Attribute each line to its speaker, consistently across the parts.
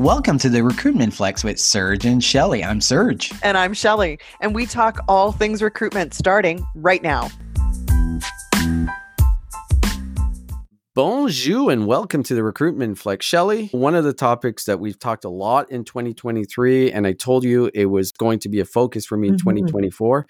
Speaker 1: Welcome to the Recruitment Flex with Serge and Shelly. I'm Serge.
Speaker 2: And I'm Shelly. And we talk all things recruitment starting right now.
Speaker 3: Bonjour and welcome to the Recruitment Flex. Shelly, one of the topics that we've talked a lot in 2023, and I told you it was going to be a focus for me in mm-hmm. 2024,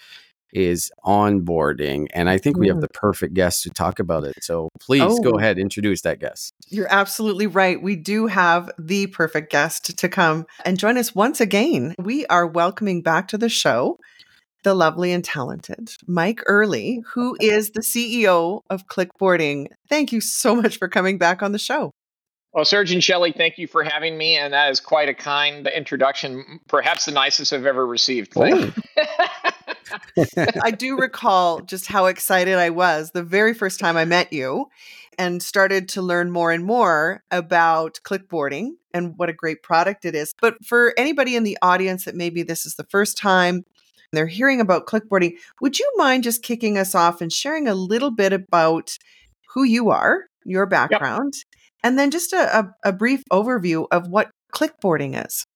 Speaker 3: is onboarding. And I think we have mm. the perfect guest to talk about it. So please oh. go ahead, introduce that guest.
Speaker 2: You're absolutely right. We do have the perfect guest to come and join us once again. We are welcoming back to the show the lovely and talented Mike Ehrle, who is the CEO of Click Boarding. Thank you so much for coming back on the show.
Speaker 4: Well, Serge and Shelly, thank you for having me, and that is quite a kind introduction, perhaps the nicest I've ever received.
Speaker 2: I do recall just how excited I was the very first time I met you and started to learn more and more about Click Boarding and what a great product it is. But for anybody in the audience that maybe this is the first time they're hearing about Click Boarding, would you mind just kicking us off and sharing a little bit about who you are, your background, yep. and then just a, a, a brief overview of what Click Boarding is?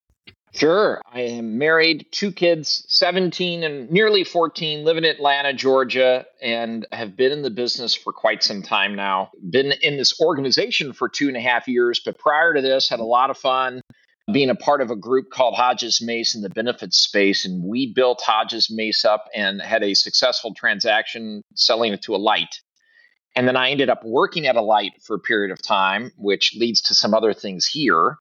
Speaker 4: Sure. I am married, two kids, 17 and nearly 14, live in Atlanta, Georgia, and have been in the business for quite some time now. Been in this organization for two and a half years, but prior to this, had a lot of fun being a part of a group called Hodges Mace in the benefits space. And we built Hodges Mace up and had a successful transaction selling it to Alight. And then I ended up working at Alight for a period of time, which leads to some other things here.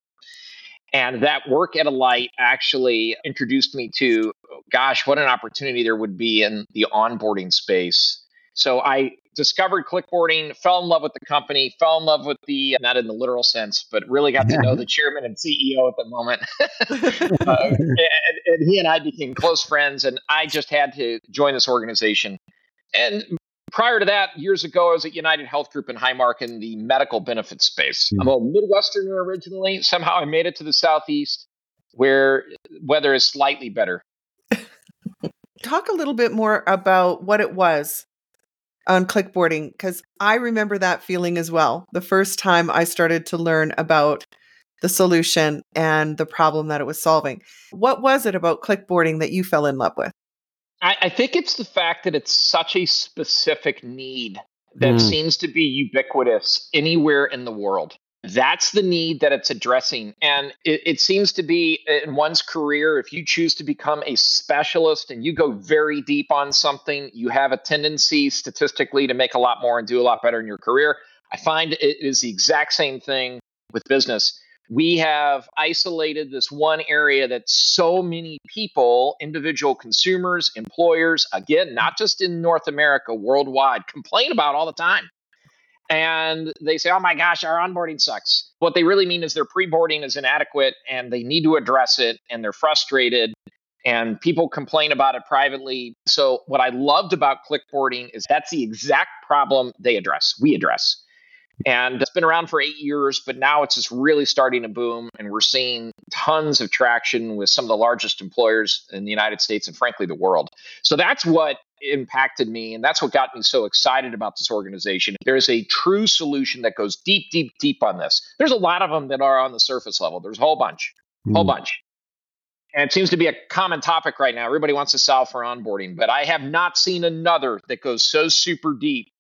Speaker 4: And that work at Alight actually introduced me to, gosh, what an opportunity there would be in the onboarding space. So I discovered Click Boarding, fell in love with the company, fell in love with the, not in the literal sense, but really got to know the chairman and CEO at the moment. uh, and, and he and I became close friends, and I just had to join this organization. And prior to that, years ago, I was at United Health Group in Highmark in the medical benefit space. Mm-hmm. I'm a Midwesterner originally. Somehow I made it to the Southeast where weather is slightly better.
Speaker 2: Talk a little bit more about what it was on Click Boarding because I remember that feeling as well. The first time I started to learn about the solution and the problem that it was solving. What was it about Click Boarding that you fell in love with?
Speaker 4: I, I think it's the fact that it's such a specific need that mm. seems to be ubiquitous anywhere in the world. That's the need that it's addressing. And it, it, seems to be in one's career, if you choose to become a specialist and you go very deep on something, you have a tendency statistically to make a lot more and do a lot better in your career. I find it is the exact same thing with business we have isolated this one area that so many people, individual consumers, employers, again, not mm-hmm. just in North America, worldwide, complain about all the time. And they say, oh my gosh, our onboarding sucks. What they really mean is their pre boarding is inadequate and they need to address it and they're frustrated and people complain about it privately. So, what I loved about Click Boarding is that's the exact problem they address, we address. And it's been around for eight years, but now it's just really starting to boom. And we're seeing tons of traction with some of the largest employers in the United States and, frankly, the world. So that's what impacted me. And that's what got me so excited about this organization. There's a true solution that goes deep, deep, deep on this. There's a lot of them that are on the surface level, there's a whole bunch, mm. whole bunch. And it seems to be a common topic right now. Everybody wants to solve for onboarding, but I have not seen another that goes so super deep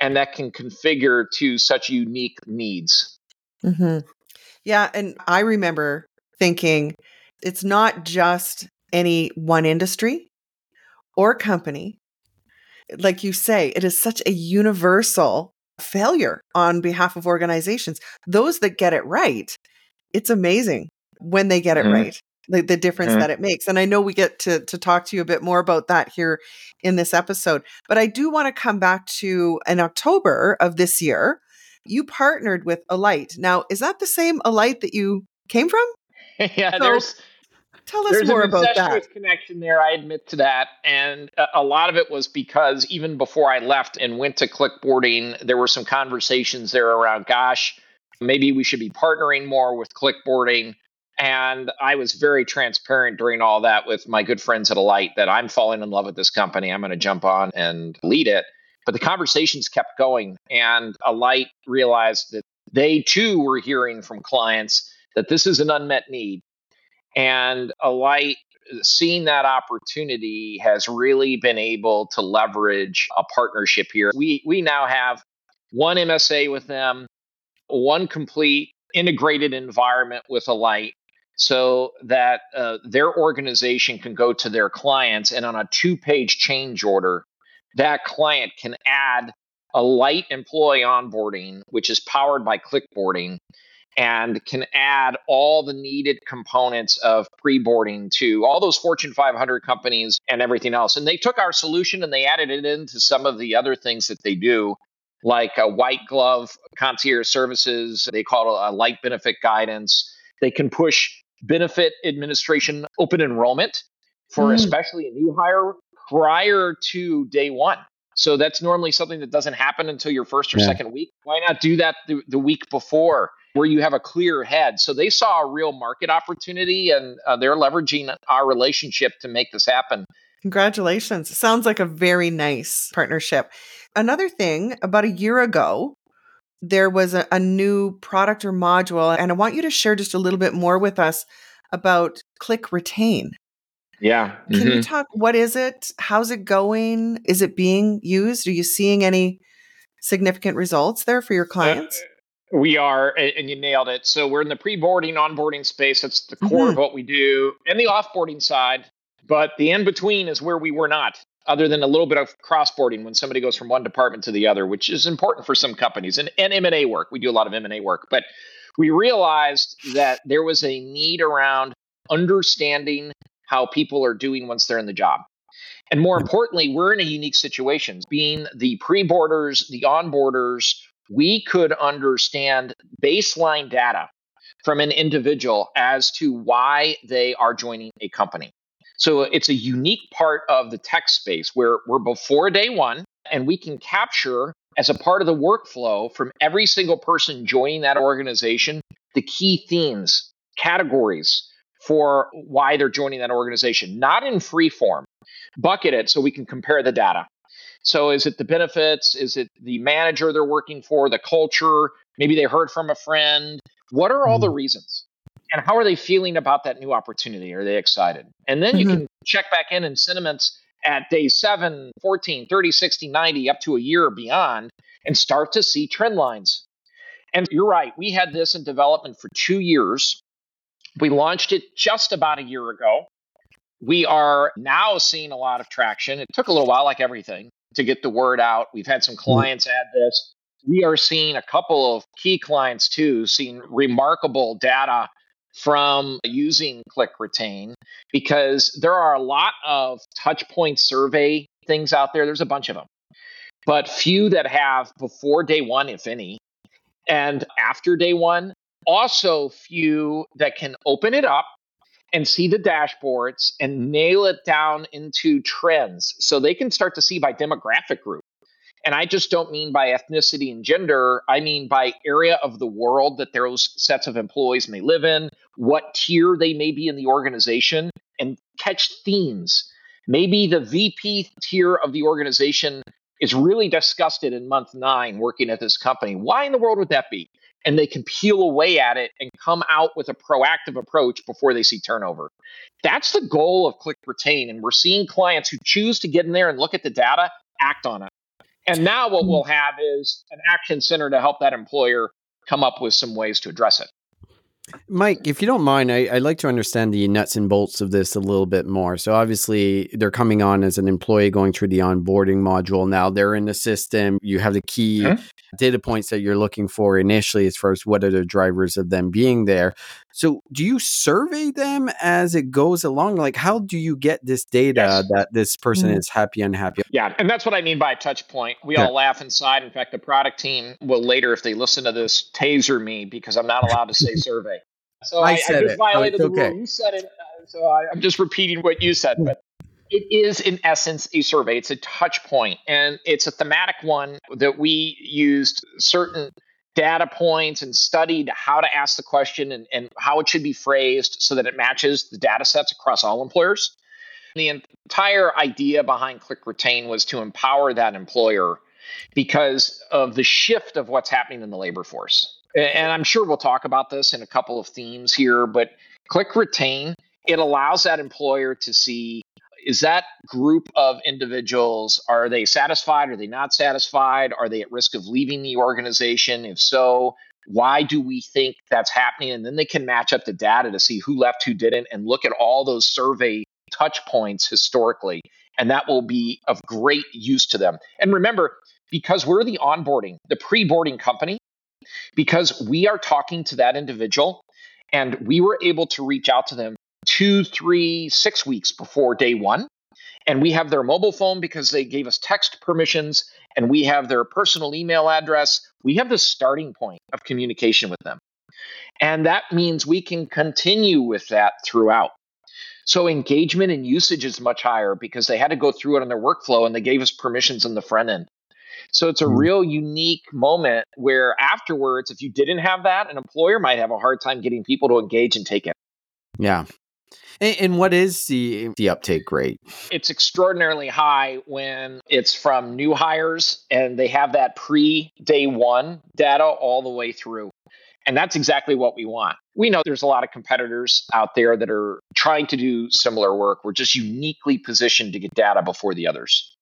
Speaker 4: and that can configure to such unique needs.
Speaker 2: Mm-hmm. Yeah. And I remember thinking it's not just any one industry or company. Like you say, it is such a universal failure on behalf of organizations. Those that get it right, it's amazing when they get it mm-hmm. right the, the difference mm-hmm. that it makes. And I know we get to, to talk to you a bit more about that here in this episode. But I do want to come back to in October of this year, you partnered with Alight. Now, is that the same Alight that you came from?
Speaker 4: yeah, so, there's
Speaker 2: tell us more about that.
Speaker 4: connection there. I admit to that, and a lot of it was because even before I left and went to Click Boarding, there were some conversations there around, gosh, maybe we should be partnering more with Click Boarding and I was very transparent during all that with my good friends at Alight that I'm falling in love with this company. I'm going to jump on and lead it. But the conversations kept going, and Alight realized that they too were hearing from clients that this is an unmet need. And Alight, seeing that opportunity, has really been able to leverage a partnership here. We, we now have one MSA with them, one complete integrated environment with Alight so that uh, their organization can go to their clients and on a two page change order, that client can add Alight employee onboarding, which is powered by Click Boarding and can add all the needed components of pre-boarding to all those Fortune 500 companies and everything else. And they took our solution and they added it into some of the other things that they do, like a white glove concierge services. They call it Alight benefit guidance. They can push benefit administration open enrollment for mm. especially a new hire prior to day one. So that's normally something that doesn't happen until your first or yeah. second week. Why not do that the, the, week before where you have a clear head? So they saw a real market opportunity and uh, they're leveraging our relationship to make this happen.
Speaker 2: Congratulations. Sounds like a very nice partnership. Another thing, about a year ago, there was a, a new product or module, and I want you to share just a little bit more with us about Click Retain.
Speaker 4: Yeah.
Speaker 2: Can mm-hmm. you talk? What is it? How's it going? Is it being used? Are you seeing any significant results there for your uh, clients?
Speaker 4: Uh, we are, and you nailed it. So we're in the pre-boarding, onboarding space. That's the core mm-hmm. of what we do, and the offboarding side. But the in between is where we were not, other than a little bit of crossboarding when somebody goes from one department to the other, which is important for some companies, and, and M and A work. We do a lot of M and A work, but we realized that there was a need around understanding how people are doing once they're in the job. And more hmm. importantly, we're in a unique situation. Being the pre boarders, the onboarders, we could understand baseline data from an individual as to why they are joining a company. So it's a unique part of the tech space where we're before day one and we can capture as a part of the workflow from every single person joining that organization the key themes, categories, for why they're joining that organization, not in free form. Bucket it so we can compare the data. So, is it the benefits? Is it the manager they're working for, the culture? Maybe they heard from a friend. What are all the mm-hmm. reasons? And how are they feeling about that new opportunity? Are they excited? And then you mm-hmm. can check back in in sentiments at day 7, 14, 30, 60, 90, up to a year or beyond, and start to see trend lines. And you're right, we had this in development for two years. We launched it just about a year ago. We are now seeing a lot of traction. It took a little while, like everything, to get the word out. We've had some mm-hmm. clients add this. We are seeing a couple of key clients too, seeing remarkable data from using Click Retain because there are a lot of touch point survey things out there. There's a bunch of them, but few that have before day one, if any, and after day one also few that can open it up and see the dashboards and nail it down into trends so they can start to see by demographic group. And I just don't mean by ethnicity and gender. I mean by area of the world that those sets of employees may live in, what tier they may be in the organization, and catch themes. Maybe the VP tier of the organization is really disgusted in month nine working at this company. Why in the world would that be? and they can peel away at it and come out with a proactive approach before they see turnover. That's the goal of Click Retain. And we're seeing clients who choose to get in there and look at the data, act on it. And now what mm-hmm. we'll have is an action center to help that employer come up with some ways to address it.
Speaker 3: Mike, if you don't mind, I, would like to understand the nuts and bolts of this a little bit more. So, obviously, they're coming on as an employee going through the onboarding module. Now they're in the system. You have the key mm-hmm. data points that you're looking for initially, as far as what are the drivers of them being there. So, do you survey them as it goes along? Like, how do you get this data yes. that this person mm-hmm. is happy, unhappy?
Speaker 4: Yeah. And that's what I mean by touch point. We yeah. all laugh inside. In fact, the product team will later, if they listen to this, taser me because I'm not allowed to say survey. So I, I, said I just it. violated oh, the rule. You said it. Uh, so I, I'm just repeating what you said. But it is, in essence, a survey. It's a touch point, and it's a thematic one that we used certain data points and studied how to ask the question and, and how it should be phrased so that it matches the data sets across all employers. The entire idea behind Click Retain was to empower that employer because of the shift of what's happening in the labor force. And I'm sure we'll talk about this in a couple of themes here, but click retain. It allows that employer to see is that group of individuals are they satisfied are they not satisfied are they at risk of leaving the organization if so why do we think that's happening and then they can match up the data to see who left who didn't and look at all those survey touch points historically and that will be of great use to them and remember because we're the onboarding the pre-boarding company because we are talking to that individual and we were able to reach out to them two, three, six weeks before day one. And we have their mobile phone because they gave us text permissions and we have their personal email address. We have the starting point of communication with them. And that means we can continue with that throughout. So engagement and usage is much higher because they had to go through it on their workflow and they gave us permissions on the front end. So it's a mm-hmm. real unique moment where afterwards, if you didn't have that, an employer might have a hard time getting people to engage and take it.
Speaker 3: Yeah. And, and what is the the uptake rate?
Speaker 4: It's extraordinarily high when it's from new hires and they have that pre day one data all the way through. And that's exactly what we want. We know there's a lot of competitors out there that are trying to do similar work. We're just uniquely positioned to get data before the others.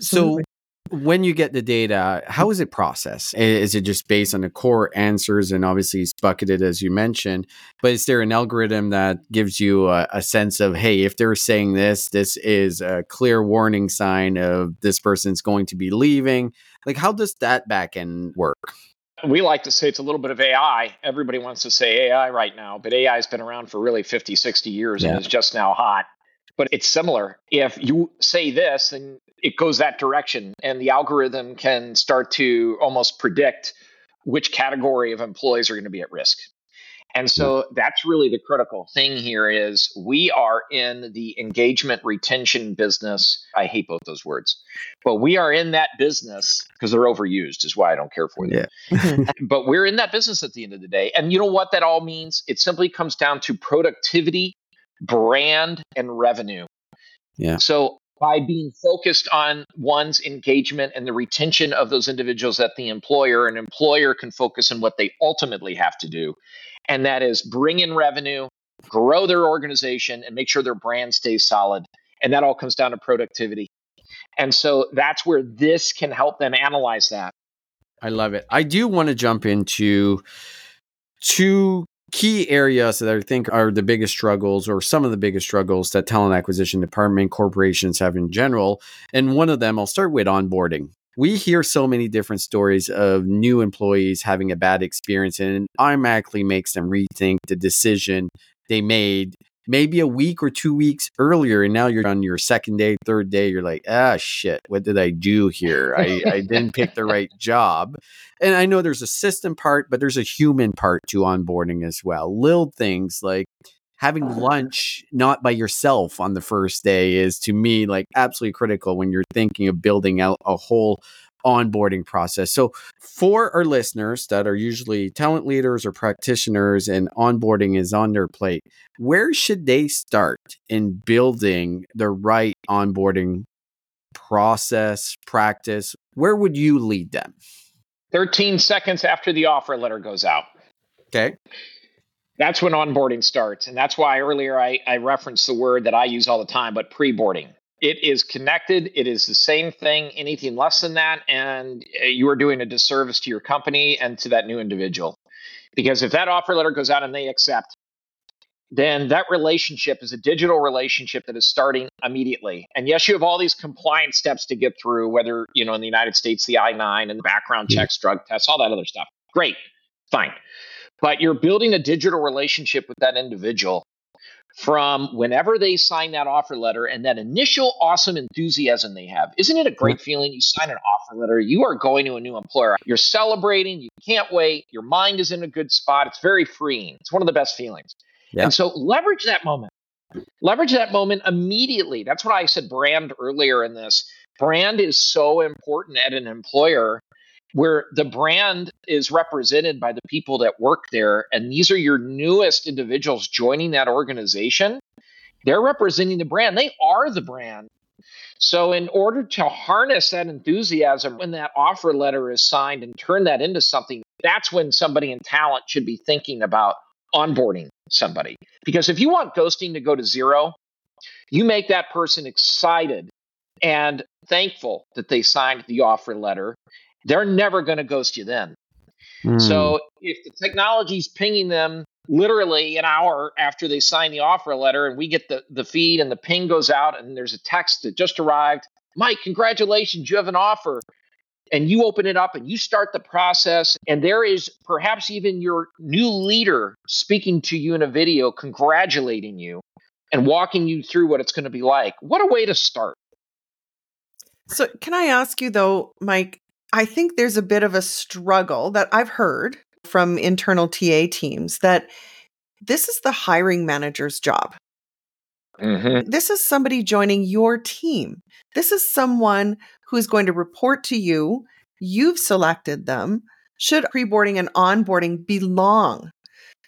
Speaker 3: So, when you get the data, how is it processed? Is it just based on the core answers and obviously it's bucketed as you mentioned? But is there an algorithm that gives you a, a, sense of, hey, if they're saying this, this is a clear warning sign of this person's going to be leaving? Like, how does that backend work?
Speaker 4: We like to say it's a little bit of AI. Everybody wants to say AI right now, but AI has been around for really 50, 60 years yeah. and is just now hot but it's similar. If you say this, then it goes that direction, and the algorithm can start to almost predict which category of employees are going to be at risk. And so hmm. that's really the critical thing here is we are in the engagement retention business. I hate both those words, but we are in that business because they're overused is why I don't care for them. Yeah. but we're in that business at the end of the day. And you know what that all means? It simply comes down to productivity brand and revenue.
Speaker 3: Yeah.
Speaker 4: So by being focused on one's engagement and the retention of those individuals at the employer, an employer can focus on what they ultimately have to do. And that is bring in revenue, grow their organization, and make sure their brand stays solid. And that all comes down to productivity. And so that's where this can help them analyze that.
Speaker 3: I love it. I do want to jump into two key areas that I think are the biggest struggles or some of the biggest struggles that talent acquisition department corporations have in general. And one of them, I'll start with onboarding. We hear so many different stories of new employees having a bad experience, and it automatically makes them rethink the decision they made maybe a week or two weeks earlier and now you're on your second day third day you're like ah shit what did i do here? I, I didn't pick the right job. And i know there's a system part but there's a human part to onboarding as well. Little things like having lunch not by yourself on the first day is to me like absolutely critical when you're thinking of building out a whole onboarding process. So, for our listeners that are usually talent leaders or practitioners and onboarding is on their plate, where should they start in building the right onboarding process, practice? Where would you lead them?
Speaker 4: 13 seconds after the offer letter goes out.
Speaker 3: Okay.
Speaker 4: That's when onboarding starts. And that's why earlier I, I referenced the word that I use all the time, but pre boarding. It is connected. It is the same thing, anything less than that. And uh, you are doing a disservice to your company and to that new individual. Because if that offer letter goes out and they accept, then that relationship is a digital relationship that is starting immediately. And yes, you have all these compliance steps to get through, whether, you know, in the United States, the I 9 and the background checks, drug tests, all that other stuff. Great, fine. But you're building a digital relationship with that individual from whenever they sign that offer letter and that initial awesome enthusiasm they have. Isn't it a great feeling? You sign an offer letter, you are going to a new employer. You're celebrating, you can't wait, your mind is in a good spot. It's very freeing. It's one of the best feelings. Yeah. And so leverage that moment. Leverage that moment immediately. That's what I said brand earlier in this. Brand is so important at an employer where the brand is represented by the people that work there and these are your newest individuals joining that organization they're representing the brand they are the brand So, in order to harness that enthusiasm when that offer letter is signed and turn that into something, that's when somebody in talent should be thinking about onboarding somebody. Because if you want ghosting to go to zero, you make that person excited and thankful that they signed the offer letter. They're never going to ghost you then. Mm. So if the technology's pinging them literally an hour after they sign the offer letter and we get the, the feed and the ping goes out and there's a text that just arrived mike congratulations you have an offer and you open it up and you start the process and there is perhaps even your new leader speaking to you in a video congratulating you and walking you through what it's going to be like what a way to start
Speaker 2: so can i ask you though mike i think there's a bit of a struggle that i've heard from internal TA teams that this is the hiring manager's job. Mm-hmm. This is somebody joining your team. This is someone who is going to report to you. You've selected them. Should preboarding and onboarding belong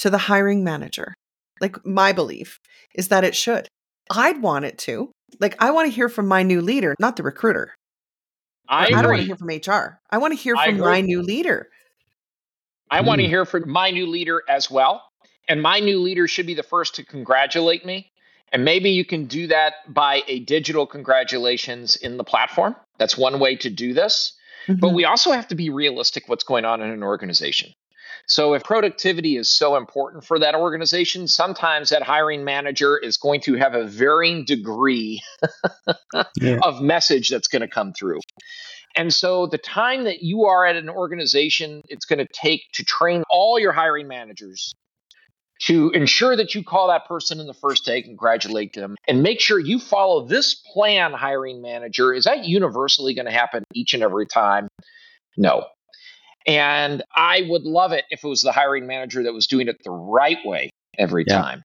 Speaker 2: to the hiring manager? Like, my belief is that it should. I'd want it to. Like, I want to hear from my new leader, not the recruiter.
Speaker 4: I,
Speaker 2: I don't want to hear from HR. I want to hear from my new leader.
Speaker 4: I mm. want to hear from my new leader as well. And my new leader should be the first to congratulate me. And maybe you can do that by a digital congratulations in the platform. That's one way to do this. Mm-hmm. But we also have to be realistic what's going on in an organization. So if productivity is so important for that organization, sometimes that hiring manager is going to have a varying degree yeah. of message that's going to come through. And so the time that you are at an organization, it's going to take to train all your hiring managers to ensure that you call that person in the first day, congratulate them, and make sure you follow this plan, hiring manager. Is that universally going to happen each and every time? No. And I would love it if it was the hiring manager that was doing it the right way every yeah. time.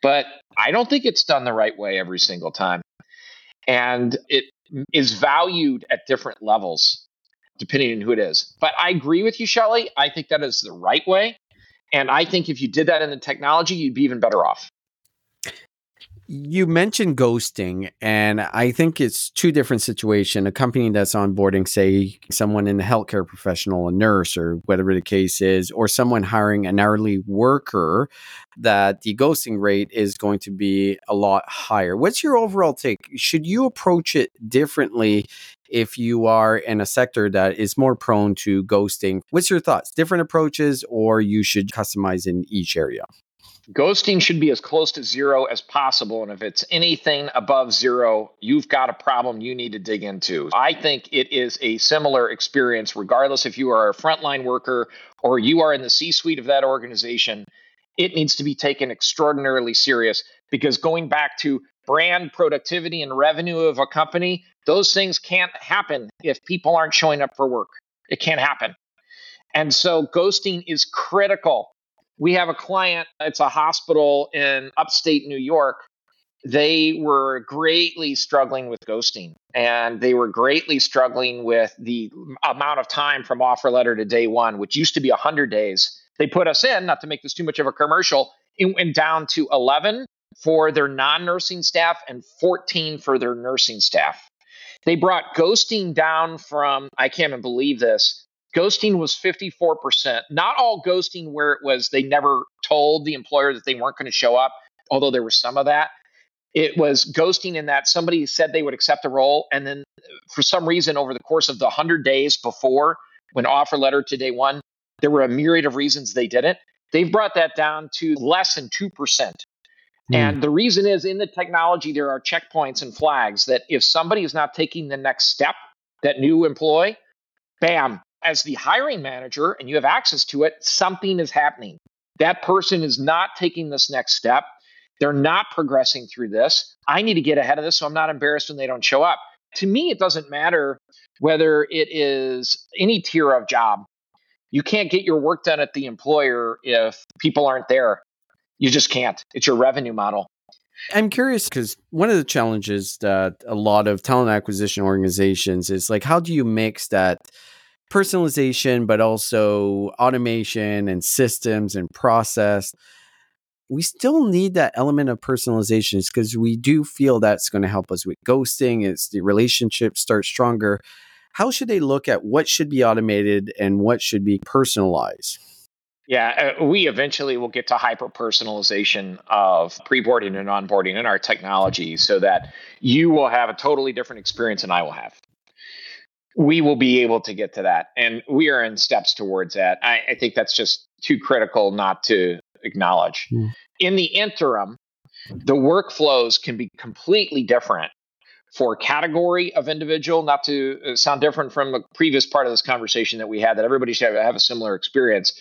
Speaker 4: But I don't think it's done the right way every single time. And it is valued at different levels depending on who it is. But I agree with you, Shelly. I think that is the right way. And I think if you did that in the technology, you'd be even better off.
Speaker 3: You mentioned ghosting, and I think it's two different situations. A company that's onboarding, say, someone in the healthcare professional, a nurse, or whatever the case is, or someone hiring an hourly worker, that the ghosting rate is going to be a lot higher. What's your overall take? Should you approach it differently if you are in a sector that is more prone to ghosting? What's your thoughts? Different approaches, or you should customize in each area?
Speaker 4: Ghosting should be as close to zero as possible. And if it's anything above zero, you've got a problem you need to dig into. I think it is a similar experience, regardless if you are a frontline worker or you are in the C suite of that organization. It needs to be taken extraordinarily serious because going back to brand productivity and revenue of a company, those things can't happen if people aren't showing up for work. It can't happen. And so ghosting is critical we have a client, it's a hospital in upstate New York. They were greatly struggling with ghosting and they were greatly struggling with the amount of time from offer letter to day one, which used to be 100 days. They put us in, not to make this too much of a commercial, it went down to 11 for their non nursing staff and 14 for their nursing staff. They brought ghosting down from, I can't even believe this, ghosting was 54%. Not all ghosting where it was they never told the employer that they weren't going to show up, although there was some of that. It was ghosting in that somebody said they would accept a role. And then for some reason, over the course of the 100 days before, when offer letter to day one, there were a myriad of reasons they didn't. They've brought that down to less than 2%. Mm. And the reason is in the technology, there are checkpoints and flags that if somebody is not taking the next step, that new employee, bam, as the hiring manager and you have access to it, something is happening. That person is not taking this next step. They're not progressing through this. I need to get ahead of this so I'm not embarrassed when they don't show up. To me, it doesn't matter whether it is any tier of job. You can't get your work done at the employer if people aren't there. You just can't. It's your revenue model.
Speaker 3: I'm curious because one of the challenges that a lot of talent acquisition organizations is like, how do you mix that personalization, but also automation and systems and process we still need that element of personalization because we do feel that's going to help us with ghosting. It's the relationship starts stronger. How should they look at what should be automated and what should be personalized?
Speaker 4: Yeah, uh, we eventually will get to hyper personalization of pre boarding and onboarding in our technology so that you will have a totally different experience than I will have. We will be able to get to that. And we are in steps towards that. I, I think that's just too critical not to acknowledge. Mm. In the interim, the workflows can be completely different for category of individual, not to uh, sound different from the previous part of this conversation that we had, that everybody should have a similar experience.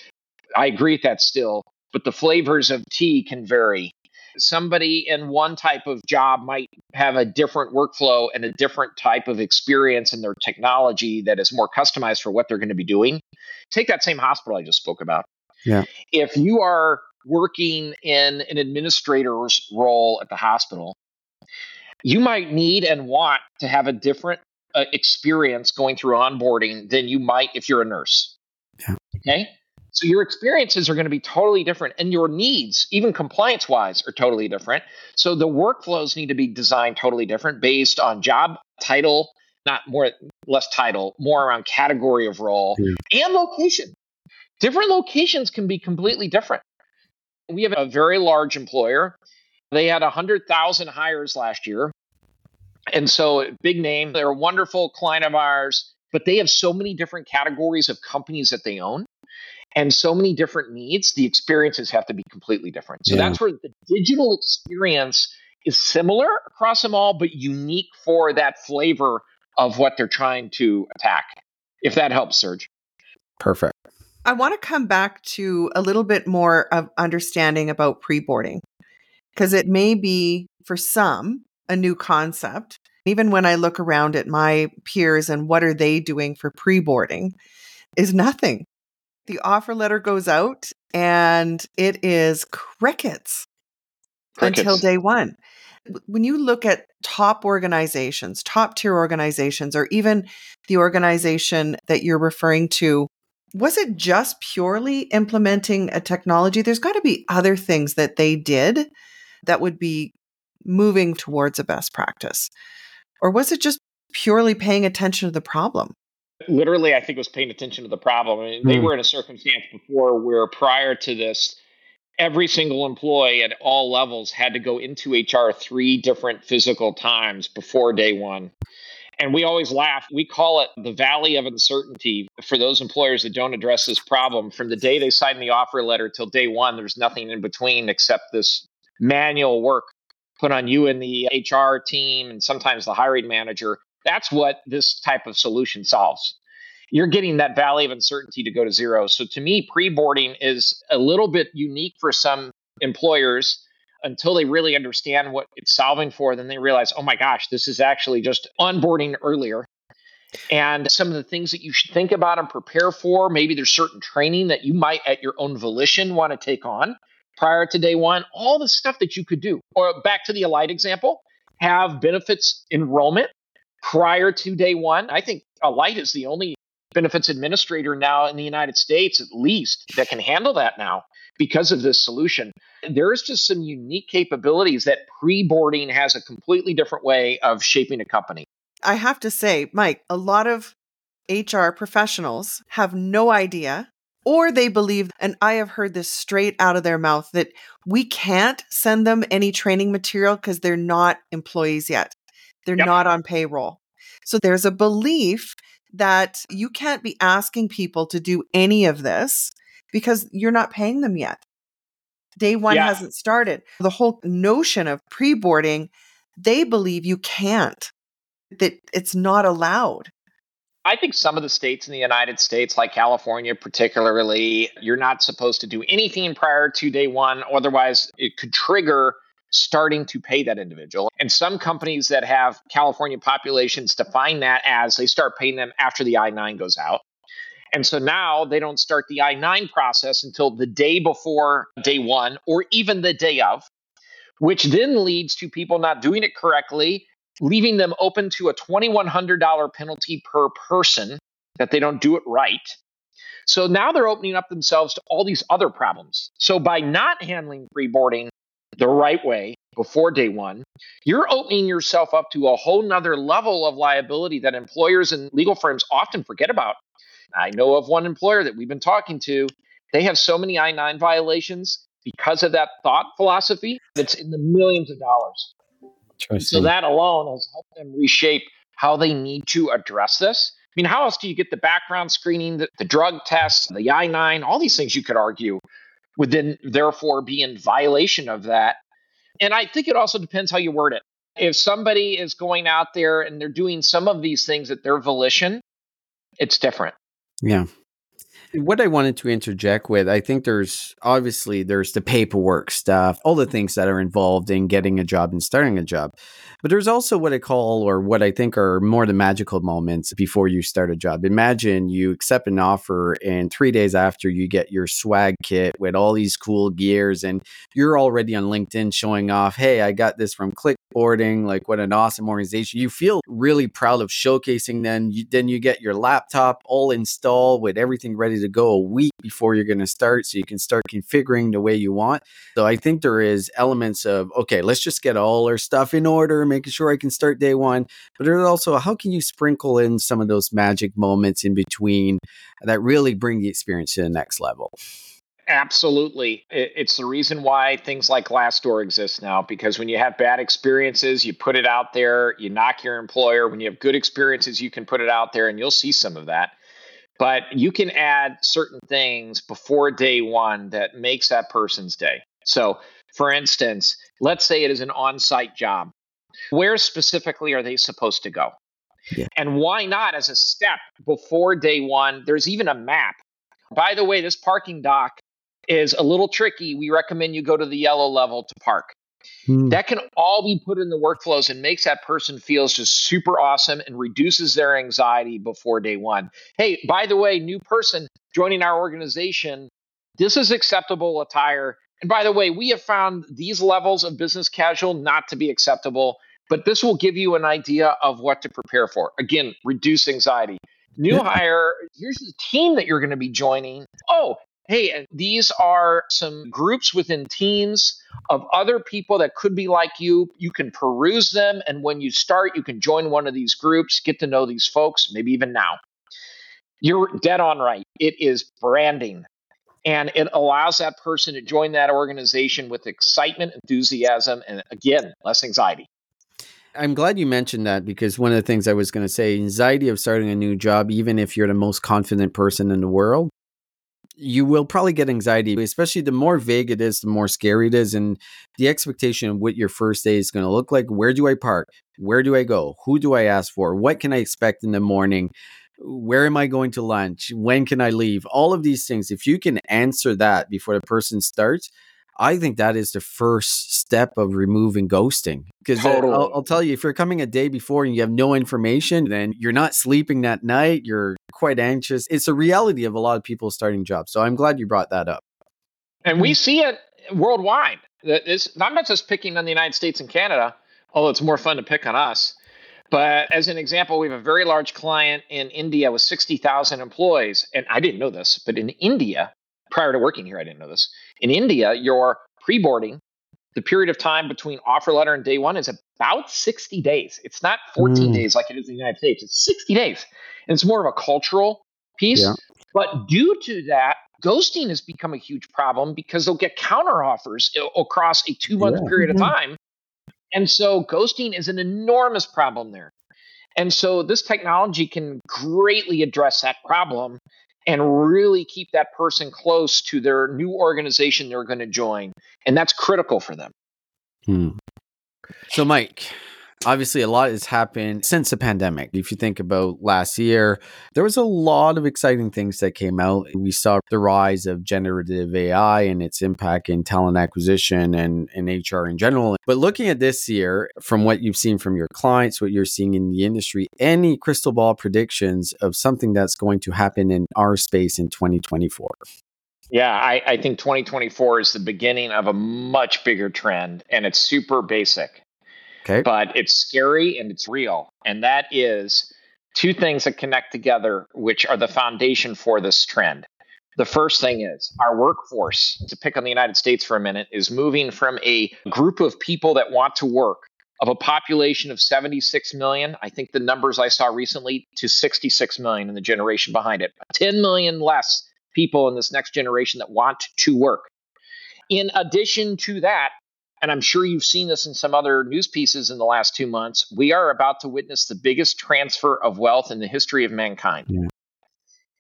Speaker 4: I agree with that still, but the flavors of tea can vary. Somebody in one type of job might have a different workflow and a different type of experience in their technology that is more customized for what they're going to be doing. Take that same hospital I just spoke about.
Speaker 3: Yeah.
Speaker 4: If you are working in an administrator's role at the hospital, you might need and want to have a different uh, experience going through onboarding than you might if you're a nurse.
Speaker 3: Yeah.
Speaker 4: Okay. So your experiences are going to be totally different and your needs, even compliance wise, are totally different. So the workflows need to be designed totally different based on job title, not more less title, more around category of role yeah. and location. Different locations can be completely different. We have a very large employer. They had 100,000 hires last year. And so, big name, they're a wonderful client of ours, but they have so many different categories of companies that they own and so many different needs, the experiences have to be completely different. So yeah. that's where the digital experience is similar across them all, but unique for that flavor of what they're trying to attack. If that helps, Serge.
Speaker 3: Perfect.
Speaker 2: I want to come back to a little bit more of understanding about pre boarding because it may be for some a new concept. Even when I look around at my peers and what are they doing for pre boarding, is nothing. The offer letter goes out and it is crickets, crickets. until day one. When you look at top organizations, top tier organizations, or even the organization that you're referring to, was it just purely implementing a technology? There's got to be other things that they did that would be moving towards a best practice. Or was it just purely paying attention to the problem?
Speaker 4: Literally, I think was paying attention to the problem. I mean, they mm. were in a circumstance before where prior to this, every single employee at all levels had to go into HR three different physical times before day one. And we always laugh. We call it the valley of uncertainty for those employers that don't address this problem. From the day they sign the offer letter till day one, there's nothing in between except this manual work put on you and the HR team and sometimes the hiring manager that's what this type of solution solves. You're getting that valley of uncertainty to go to zero. So to me, pre boarding is a little bit unique for some employers until they really understand what it's solving for. Then they realize, oh my gosh, this is actually just onboarding earlier. And some of the things that you should think about and prepare for, maybe there's certain training that you might at your own volition want to take on prior to day one, all the stuff that you could do. Or back to the Alight example, have benefits enrollment prior to day one. I think Alight is the only benefits administrator now in the United States, at least, that can handle that now because of this solution. There's just some unique capabilities that pre boarding has a completely different way of shaping a company.
Speaker 2: I have to say, Mike, a lot of HR professionals have no idea or they believe, and I have heard this straight out of their mouth, that we can't send them any training material because they're not employees yet. They're yep. not on payroll. So there's a belief that you can't be asking people to do any of this because you're not paying them yet. Day one yeah. hasn't started. The whole notion of pre boarding, they believe you can't, that it's not allowed.
Speaker 4: I think some of the states in the United States, like California particularly, you're not supposed to do anything prior to day one. Otherwise, it could trigger starting to pay that individual. And some companies that have California populations define that as they start paying them after the I 9 goes out. And so now they don't start the I 9 process until the day before day one or even the day of, which then leads to people not doing it correctly, leaving them open to a $2,100 penalty per person that they don't do it right. So now they're opening up themselves to all these other problems. So by not handling pre-boarding the right way before day one, you're opening yourself up to a whole nother level of liability that employers and legal firms often forget about. I know of one employer that we've been talking to. They have so many I 9 violations because of that thought philosophy that's in the millions of dollars. So that alone has helped them reshape how they need to address this. I mean, how else do you get the background screening, the, the drug tests, the I 9, all these things you could argue would then therefore be in violation of that. And I think it also depends how you word it. If somebody is going out there and they're doing some of these things at their volition, it's different.
Speaker 3: Yeah. What I wanted to interject with, I think there's obviously there's the paperwork stuff, all the things that are involved in getting a job and starting a job. But there's also what I call or what I think are more the magical moments before you start a job. Imagine you accept an offer and 3 days after you get your swag kit with all these cool gears and you're already on LinkedIn showing off, "Hey, I got this from Click Boarding, like what an awesome organization." You feel really proud of showcasing then you, then you get your laptop all installed with everything ready to go a week before you're going to start so you can start configuring the way you want. So I think there is elements of, okay, let's just get all our stuff in order, making sure I can start day one. But there's also, how can you sprinkle in some of those magic moments in between that really bring the experience to the next level?
Speaker 4: Absolutely. It's the reason why things like Glassdoor exist now because when you have bad experiences, you put it out there, you knock your employer. When you have good experiences, you can put it out there and you'll see some of that but you can add certain things before day one that makes that person's day. So, for instance, let's say it is an on site job. Where specifically are they supposed to go? Yeah. And why not, as a step before day one, there's even a map. By the way, this parking dock is a little tricky. We recommend you go to the yellow level to park. Hmm. That can all be put in the workflows and makes that person feels just super awesome and reduces their anxiety before day one. Hey, by the way, new person joining our organization, this is acceptable attire. And by the way, we have found these levels of business casual not to be acceptable, but this will give you an idea of what to prepare for. Again, reduce anxiety. New hire, here's the team that you're going to be joining. Oh, hey, these are some groups within teams of other people that could be like you. You can peruse them. And when you start, you can join one of these groups, get to know these folks, maybe even now. You're dead on right. It is branding. And it allows that person to join that organization with excitement, enthusiasm, and again, less anxiety.
Speaker 3: I'm glad you mentioned that because one of the things I was going to say anxiety of starting a new job, even if you're the most confident person in the world, you will probably get anxiety, especially the more vague it is, the more scary it is. And the expectation of what your first day is going to look like. Where do I park? Where do I go? Who do I ask for? What can I expect in the morning? Where am I going to lunch? When can I leave? All of these things. If you can answer that before the person starts, I think that is the first step of removing ghosting. Because totally. I'll, I'll, tell you, if you're coming a day before and you have no information, then you're not sleeping that night. You're quite anxious. It's a reality of a lot of people starting jobs. So I'm glad you brought that up.
Speaker 4: And we mm. see it worldwide. It's, I'm not just picking on the United States and Canada, although it's more fun to pick on us. But as an example, we have a very large client in India with 60,000 employees. And I didn't know this, but in India, prior to working here, I didn't know this. In India, your pre boarding, the period of time between offer letter and day one is about 60 days. It's not 14 mm. days like it is in the United States, it's 60 days. And it's more of a cultural piece. Yeah. But due to that, ghosting has become a huge problem because they'll get counter offers across a two month yeah. period mm-hmm. of time. And so ghosting is an enormous problem there. And so this technology can greatly address that problem and really keep that person close to their new organization they're going to join. And that's critical for them.
Speaker 3: Hmm. So, Mike, obviously a lot has happened since the pandemic. If you think about last year, there was a lot of exciting things that came out. We saw the rise of generative AI and its impact in talent acquisition and, and HR in general. But looking at this year, from what you've seen from your clients, what you're seeing in the industry, any crystal ball predictions of something that's going to happen in our space in 2024?
Speaker 4: Yeah, I, I think 2024 is the beginning of a much bigger trend, and it's super basic. Okay. But it's scary and it's real. And that is two things that connect together, which are the foundation for this trend. The first thing is our workforce, to pick on the United States for a minute, is moving from a group of people that want to work of a population of 76 million. I think the numbers I saw recently to 66 million in the generation behind it. 10 million less people in this next generation that want to work. In addition to that, and I'm sure you've seen this in some other news pieces in the last two months, we are about to witness the biggest transfer of wealth in the history of mankind. Yeah.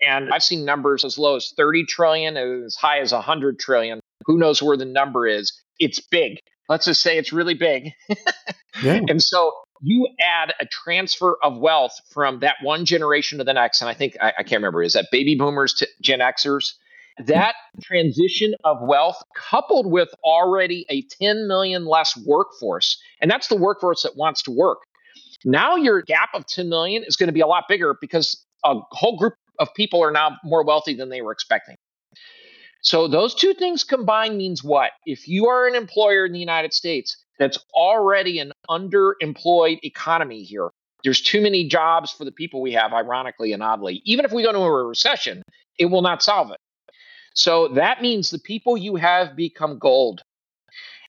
Speaker 4: And I've seen numbers as low as 30 trillion, as high as 100 trillion. Who knows where the number is? It's big. Let's just say it's really big. yeah. And so you add a transfer of wealth from that one generation to the next. And I think, I, I can't remember, is that baby boomers to Gen Xers? That transition of wealth coupled with already a 10 million less workforce, and that's the workforce that wants to work. Now your gap of 10 million is going to be a lot bigger because a whole group of people are now more wealthy than they were expecting. So those two things combined means what? If you are an employer in the United States that's already an underemployed economy here, there's too many jobs for the people we have, ironically and oddly. Even if we go into a recession, it will not solve it. So that means the people you have become gold.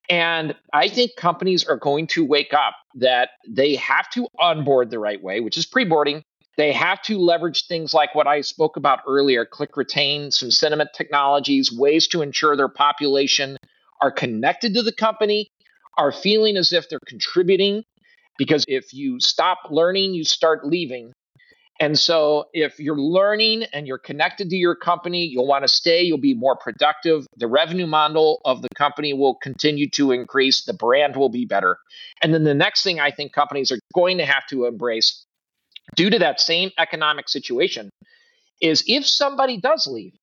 Speaker 4: And I think companies are going to wake up that they have to onboard the right way, which is pre boarding. They have to leverage things like what I spoke about earlier click retain, some sentiment technologies, ways to ensure their population are connected to the company, are feeling as if they're contributing. Because if you stop learning, you start leaving. And so, if you're learning and you're connected to your company, you'll want to stay, you'll be more productive. The revenue model of the company will continue to increase, the brand will be better. And then the next thing I think companies are going to have to embrace due to that same economic situation is if somebody does leave,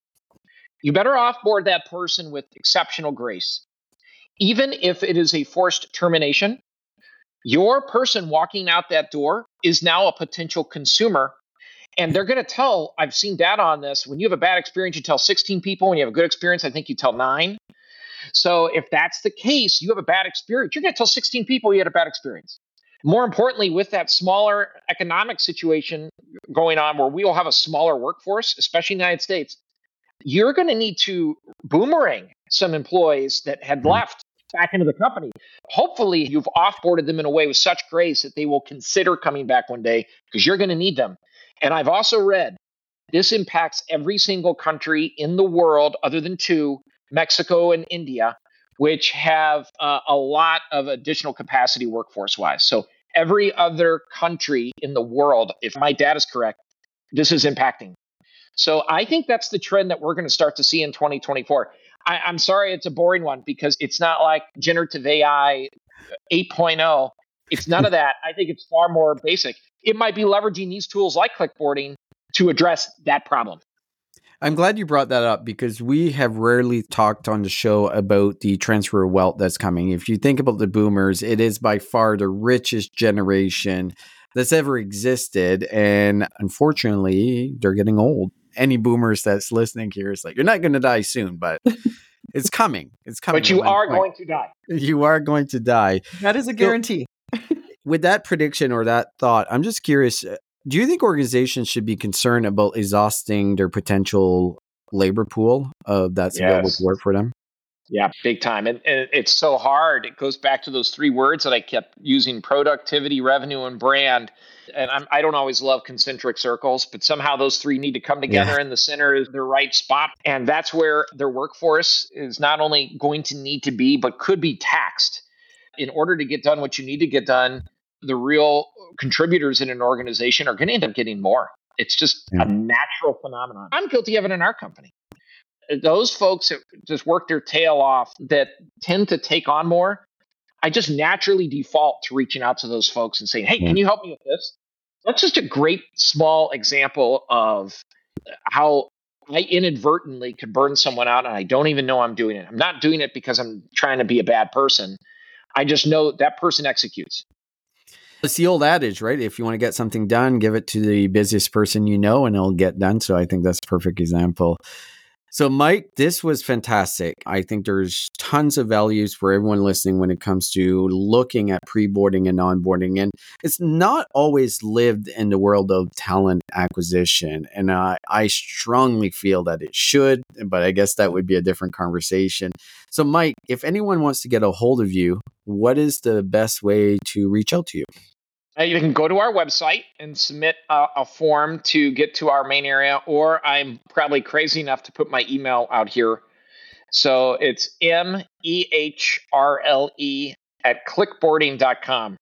Speaker 4: you better offboard that person with exceptional grace. Even if it is a forced termination, your person walking out that door is now a potential consumer. And they're going to tell, I've seen data on this. When you have a bad experience, you tell 16 people. When you have a good experience, I think you tell nine. So if that's the case, you have a bad experience, you're going to tell 16 people you had a bad experience. More importantly, with that smaller economic situation going on where we will have a smaller workforce, especially in the United States, you're going to need to boomerang some employees that had mm-hmm. left back into the company. Hopefully, you've offboarded them in a way with such grace that they will consider coming back one day because you're going to need them. And I've also read this impacts every single country in the world other than two, Mexico and India, which have uh, a lot of additional capacity workforce wise. So every other country in the world, if my data is correct, this is impacting. So I think that's the trend that we're going to start to see in 2024. I, I'm sorry, it's a boring one because it's not like generative AI 8.0. It's none of that. I think it's far more basic. It might be leveraging these tools like Click Boarding to address that problem.
Speaker 3: I'm glad you brought that up because we have rarely talked on the show about the transfer of wealth that's coming. If you think about the boomers, it is by far the richest generation that's ever existed. And unfortunately, they're getting old. Any boomers that's listening here is like, you're not going to die soon, but it's coming. It's coming.
Speaker 4: But you are point. going to die.
Speaker 3: You are going to die.
Speaker 2: That is a guarantee.
Speaker 3: With that prediction or that thought, I'm just curious do you think organizations should be concerned about exhausting their potential labor pool uh, that's yes. available to work for them?
Speaker 4: Yeah, big time. And, and, it's so hard. It goes back to those three words that I kept using productivity, revenue, and brand. And I'm, I do not always love concentric circles, but somehow those three need to come together yeah. and the center is the right spot. And that's where their workforce is not only going to need to be, but could be taxed in order to get done what you need to get done the real contributors in an organization are going to end up getting more. It's just yeah. a natural phenomenon. I'm guilty of it in our company. Those folks that just work their tail off that tend to take on more, I just naturally default to reaching out to those folks and saying, Hey, yeah. can you help me with this? That's just a great small example of how I inadvertently could burn someone out and I don't even know I'm doing it. I'm not doing it because I'm trying to be a bad person. I just know that person executes.
Speaker 3: It's the old adage, right? If you want to get something done, give it to the busiest person you know and it'll get done. So I think that's a perfect example. So, Mike, this was fantastic. I think there's tons of values for everyone listening when it comes to looking at pre boarding and onboarding. And it's not always lived in the world of talent acquisition. And uh, I strongly feel that it should, but I guess that would be a different conversation. So, Mike, if anyone wants to get a hold of you, what is the best way to reach out to you?
Speaker 4: Uh, you can go to our website and submit a, a, form to get to our main area, or I'm probably crazy enough to put my email out here. So it's M E H R L E at clickboarding.com.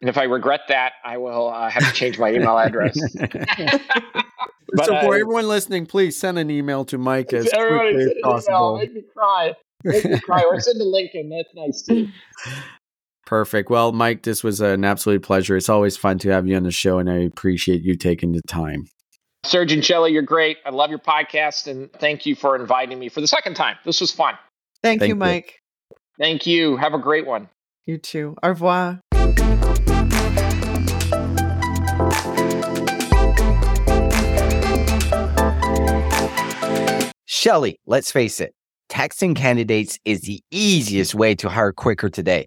Speaker 4: And if I regret that, I will uh, have to change my email address.
Speaker 3: but, so for uh, everyone listening, please send an email to Mike as quickly as possible.
Speaker 4: Make me cry. Make me cry. or send a link in. That's nice too.
Speaker 3: Perfect. Well, Mike, this was an absolute pleasure. It's always fun to have you on the show, and I appreciate you taking the time.
Speaker 4: Serge and Shelly, you're great. I love your podcast, and thank you for inviting me for the second time. This was fun.
Speaker 2: Thank, thank you, Mike.
Speaker 4: Thank you. Have a great one.
Speaker 2: You too. Au revoir.
Speaker 1: Shelly, let's face it, texting candidates is the easiest way to hire quicker today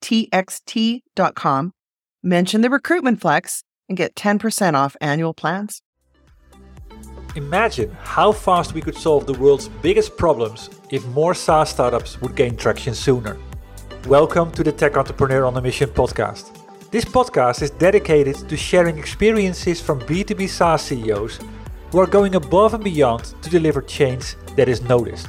Speaker 2: txt.com, mention the recruitment flex, and get 10% off annual plans.
Speaker 5: Imagine how fast we could solve the world's biggest problems if more SaaS startups would gain traction sooner. Welcome to the Tech Entrepreneur on a Mission podcast. This podcast is dedicated to sharing experiences from B2B SaaS CEOs who are going above and beyond to deliver change that is noticed.